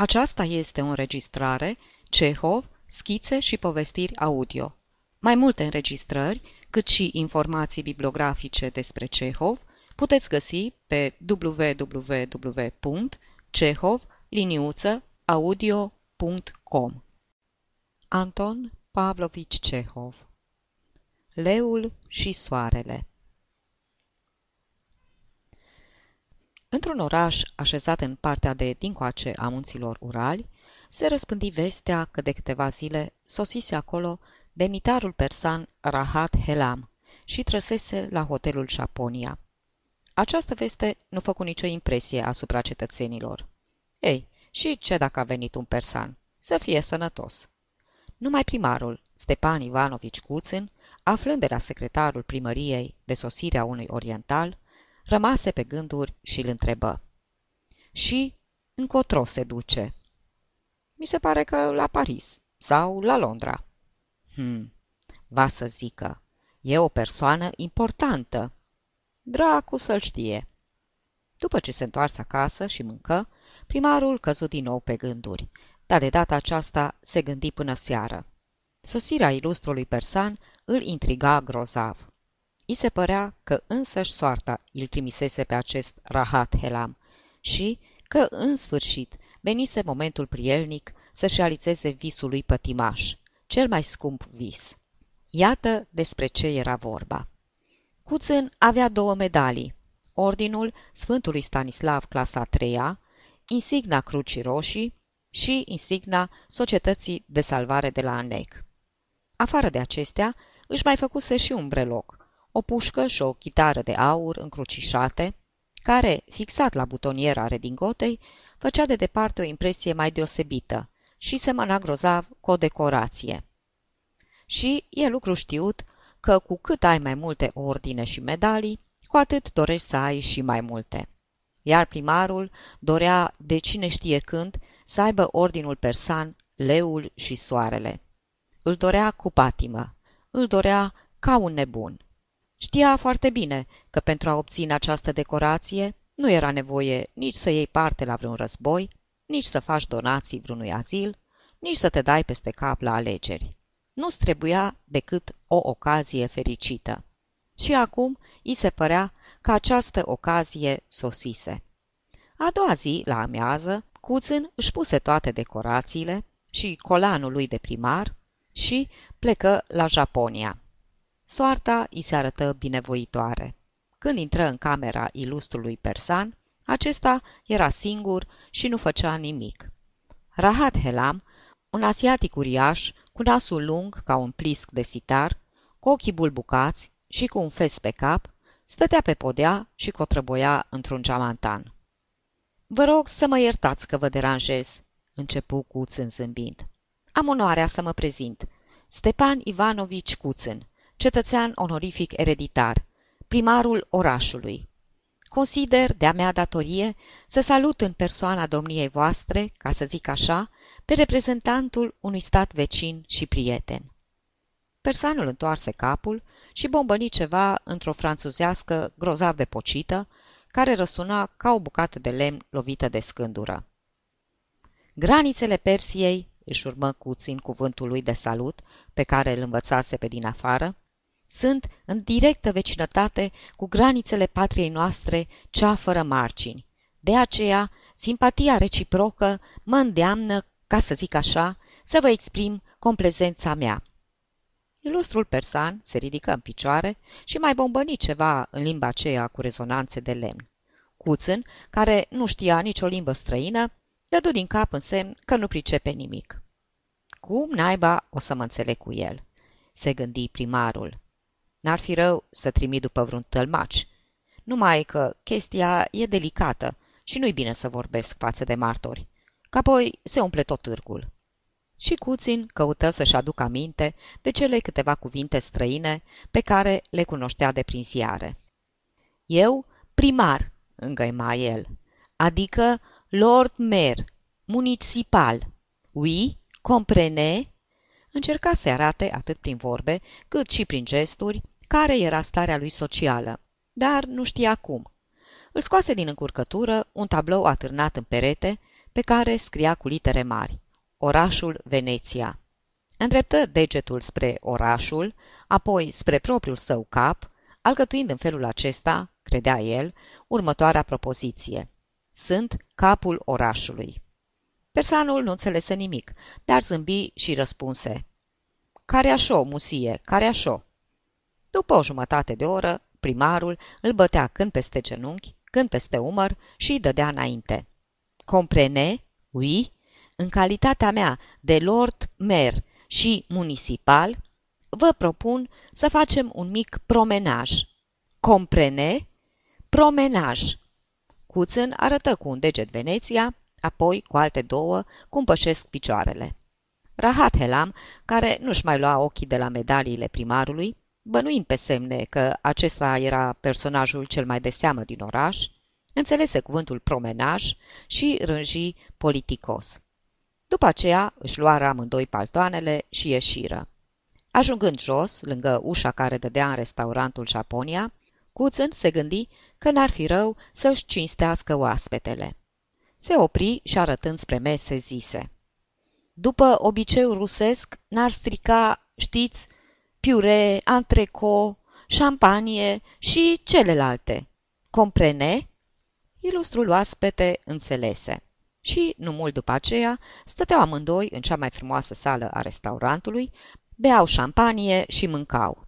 Aceasta este o înregistrare Cehov, schițe și povestiri audio. Mai multe înregistrări, cât și informații bibliografice despre Cehov, puteți găsi pe www.cehov-audio.com Anton Pavlovici Cehov. Leul și soarele Într-un oraș așezat în partea de dincoace a munților Urali, se răspândi vestea că de câteva zile sosise acolo demitarul persan Rahat Helam și trăsese la hotelul Japonia. Această veste nu făcu nicio impresie asupra cetățenilor. Ei, și ce dacă a venit un persan? Să fie sănătos. Numai primarul, Stepan Ivanovici Cuțin, aflând de la secretarul primăriei de sosirea unui oriental, rămase pe gânduri și îl întrebă. Și încotro se duce? Mi se pare că la Paris sau la Londra. Hmm, va să zică, e o persoană importantă. Dracu să-l știe. După ce se întoarse acasă și mâncă, primarul căzu din nou pe gânduri, dar de data aceasta se gândi până seară. Sosirea ilustrului persan îl intriga grozav. I se părea că însăși soarta îl trimisese pe acest Rahat Helam și că, în sfârșit, venise momentul prielnic să-și realizeze visul lui pătimaș, cel mai scump vis. Iată despre ce era vorba. Cuțân avea două medalii, ordinul Sfântului Stanislav clasa 3 insigna Crucii Roșii și insigna Societății de Salvare de la ANEC. Afară de acestea, își mai făcuse și un breloc, o pușcă și o chitară de aur încrucișate, care, fixat la butoniera redingotei, făcea de departe o impresie mai deosebită și semăna grozav cu o decorație. Și e lucru știut că cu cât ai mai multe ordine și medalii, cu atât dorești să ai și mai multe. Iar primarul dorea, de cine știe când, să aibă ordinul persan, leul și soarele. Îl dorea cu patimă, îl dorea ca un nebun. Știa foarte bine că pentru a obține această decorație nu era nevoie nici să iei parte la vreun război, nici să faci donații vreunui azil, nici să te dai peste cap la alegeri. Nu-ți trebuia decât o ocazie fericită. Și acum îi se părea că această ocazie sosise. A doua zi, la amiază, Cuțân își puse toate decorațiile și colanul lui de primar și plecă la Japonia. Soarta îi se arătă binevoitoare. Când intră în camera ilustrului persan, acesta era singur și nu făcea nimic. Rahat Helam, un asiatic uriaș, cu nasul lung ca un plisc de sitar, cu ochii bulbucați și cu un fes pe cap, stătea pe podea și cotrăboia într-un geamantan. Vă rog să mă iertați că vă deranjez, începu Cuțân zâmbind. Am onoarea să mă prezint. Stepan Ivanovici Cuțân, cetățean onorific ereditar, primarul orașului. Consider de-a mea datorie să salut în persoana domniei voastre, ca să zic așa, pe reprezentantul unui stat vecin și prieten. Persanul întoarse capul și bombăni ceva într-o franțuzească grozav de pocită, care răsuna ca o bucată de lemn lovită de scândură. Granițele Persiei, își urmă cuțin cuvântul lui de salut, pe care îl învățase pe din afară, sunt în directă vecinătate cu granițele patriei noastre, cea fără margini. De aceea, simpatia reciprocă mă îndeamnă, ca să zic așa, să vă exprim complezența mea. Ilustrul persan se ridică în picioare și mai bombăni ceva în limba aceea cu rezonanțe de lemn. Cuțân, care nu știa nicio limbă străină, dădu din cap în semn că nu pricepe nimic. Cum naiba o să mă înțeleg cu el? se gândi primarul. N-ar fi rău să trimit după vreun tălmaci. Numai că chestia e delicată și nu-i bine să vorbesc față de martori. Că apoi se umple tot târgul. Și Cuțin căută să-și aducă aminte de cele câteva cuvinte străine pe care le cunoștea de prin ziare. Eu, primar, îngăima el, adică Lord Mayor, municipal. Oui, comprene? Încerca să arate, atât prin vorbe, cât și prin gesturi, care era starea lui socială, dar nu știa cum. Îl scoase din încurcătură un tablou atârnat în perete, pe care scria cu litere mari, orașul Veneția. Îndreptă degetul spre orașul, apoi spre propriul său cap, alcătuind în felul acesta, credea el, următoarea propoziție. Sunt capul orașului. Persanul nu înțelese nimic, dar zâmbi și răspunse. Care așa, musie, care așa? După o jumătate de oră, primarul îl bătea când peste genunchi, când peste umăr și îi dădea înainte. Comprene? Oui? În calitatea mea de lord mer și municipal, vă propun să facem un mic promenaj. Comprene? Promenaj. Cuțân arătă cu un deget Veneția, apoi cu alte două cum pășesc picioarele. Rahat Helam, care nu-și mai lua ochii de la medaliile primarului, bănuind pe semne că acesta era personajul cel mai de seamă din oraș, înțelese cuvântul promenaj și rânji politicos. După aceea își luară amândoi paltoanele și ieșiră. Ajungând jos, lângă ușa care dădea în restaurantul Japonia, Cuțân se gândi că n-ar fi rău să-și cinstească oaspetele. Se opri și arătând spre mese zise. După obiceiul rusesc, n-ar strica, știți, piure, antreco, șampanie și celelalte. Comprene? Ilustrul oaspete înțelese. Și, nu mult după aceea, stăteau amândoi în cea mai frumoasă sală a restaurantului, beau șampanie și mâncau.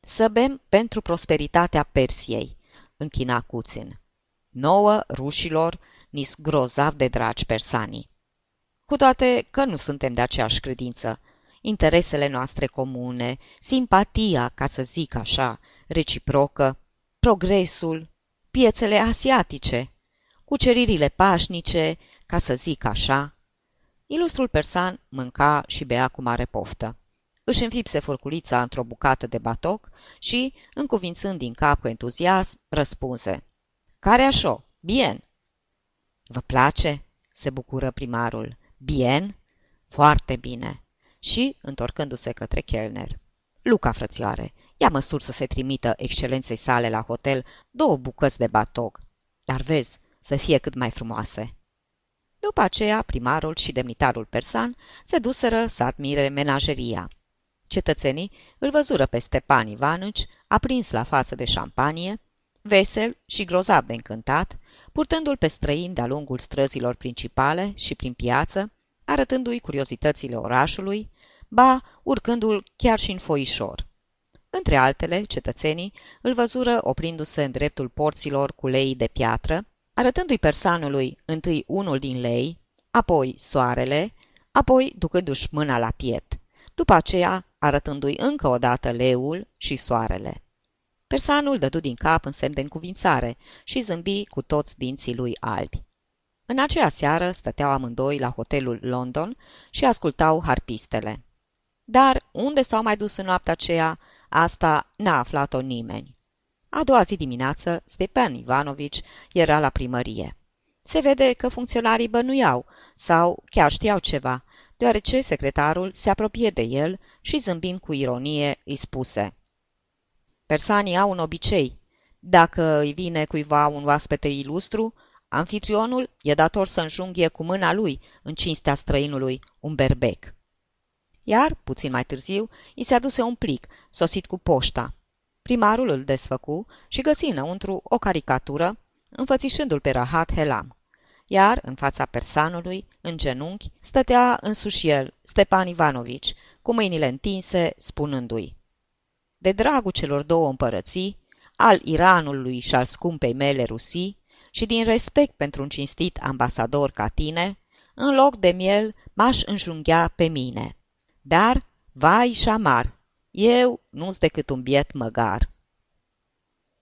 Să bem pentru prosperitatea Persiei, închina Cuțin. Nouă, rușilor, nis grozav de dragi persanii. Cu toate că nu suntem de aceeași credință, interesele noastre comune, simpatia, ca să zic așa, reciprocă, progresul, piețele asiatice, cuceririle pașnice, ca să zic așa. Ilustrul persan mânca și bea cu mare poftă. Își înfipse furculița într-o bucată de batoc și, încuvințând din cap cu entuziasm, răspunse. Care așa? Bien! Vă place? se bucură primarul. Bien? Foarte bine! Și, întorcându-se către chelner. Luca, frățioare, ia măsur să se trimită excelenței sale la hotel două bucăți de batog. Dar vezi, să fie cât mai frumoase. După aceea, primarul și demnitarul persan se duseră să admire menageria. Cetățenii îl văzură pe Stepan Ivanici, aprins la față de șampanie, vesel și grozav de încântat, purtându-l pe străin de-a lungul străzilor principale și prin piață, arătându-i curiozitățile orașului, ba urcându-l chiar și în foișor. Între altele, cetățenii îl văzură oprindu-se în dreptul porților cu lei de piatră, arătându-i persanului întâi unul din lei, apoi soarele, apoi ducându-și mâna la piept, după aceea arătându-i încă o dată leul și soarele. Persanul dădu din cap în semn de încuvințare și zâmbi cu toți dinții lui albi. În aceea seară stăteau amândoi la hotelul London și ascultau harpistele. Dar unde s-au mai dus în noaptea aceea, asta n-a aflat-o nimeni. A doua zi dimineață, Stepan Ivanovici era la primărie. Se vede că funcționarii bănuiau sau chiar știau ceva, deoarece secretarul se apropie de el și zâmbind cu ironie îi spuse Persanii au un obicei. Dacă îi vine cuiva un oaspete ilustru, anfitrionul e dator să înjunghie cu mâna lui, în cinstea străinului, un berbec. Iar, puțin mai târziu, i se aduse un plic, sosit cu poșta. Primarul îl desfăcu și găsi înăuntru o caricatură, înfățișându-l pe Rahat Helam. Iar, în fața persanului, în genunchi, stătea însuși el, Stepan Ivanovici, cu mâinile întinse, spunându-i De dragul celor două împărății, al Iranului și al scumpei mele Rusii, și din respect pentru un cinstit ambasador ca tine, în loc de miel m-aș înjunghea pe mine. Dar, vai și șamar, eu nu-s decât un biet măgar.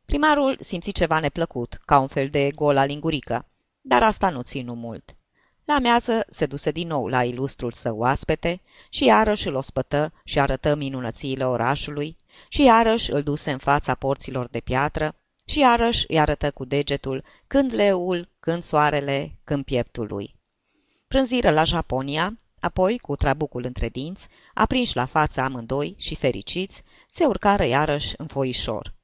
Primarul simți ceva neplăcut, ca un fel de gola lingurică, dar asta nu ținu mult. La mează se duse din nou la ilustrul său oaspete și iarăși îl ospătă și arătă minunățiile orașului și iarăși îl duse în fața porților de piatră și iarăși îi arătă cu degetul când leul, când soarele, când pieptul lui. Prânziră la Japonia, apoi, cu trabucul între dinți, aprinși la fața amândoi și fericiți, se urcară iarăși în foișor.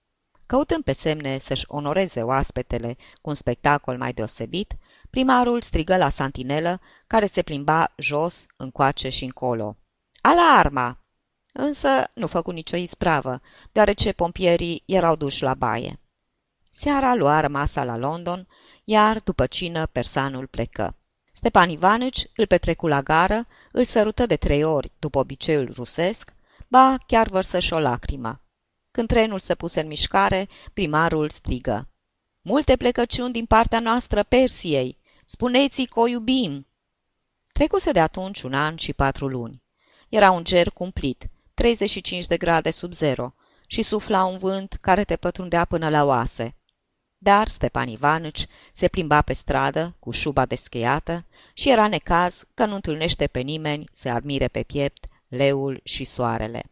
Căutând pe semne să-și onoreze oaspetele cu un spectacol mai deosebit, primarul strigă la santinelă, care se plimba jos, încoace și încolo. Alarma! Însă nu făcu nicio ispravă, deoarece pompierii erau duși la baie. Seara luară masa la London, iar după cină persanul plecă. Stepan Ivanici îl petrecu la gară, îl sărută de trei ori după obiceiul rusesc, ba chiar vărsă și o lacrimă. Când trenul se puse în mișcare, primarul strigă. Multe plecăciuni din partea noastră Persiei! Spuneți-i că o iubim! Trecuse de atunci un an și patru luni. Era un ger cumplit, 35 de grade sub zero, și sufla un vânt care te pătrundea până la oase. Dar Stepan Ivanici se plimba pe stradă, cu șuba descheiată, și era necaz că nu întâlnește pe nimeni să admire pe piept leul și soarele.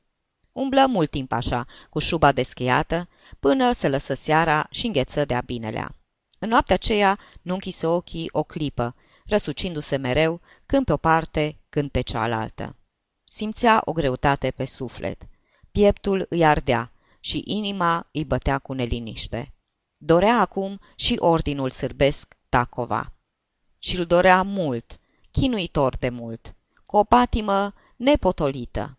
Umblă mult timp așa, cu șuba descheiată, până se lăsă seara și îngheță de-a binelea. În noaptea aceea nu închise ochii o clipă, răsucindu-se mereu, când pe o parte, când pe cealaltă. Simțea o greutate pe suflet. Pieptul îi ardea și inima îi bătea cu neliniște. Dorea acum și ordinul sârbesc Tacova. Și îl dorea mult, chinuitor de mult, cu o patimă nepotolită.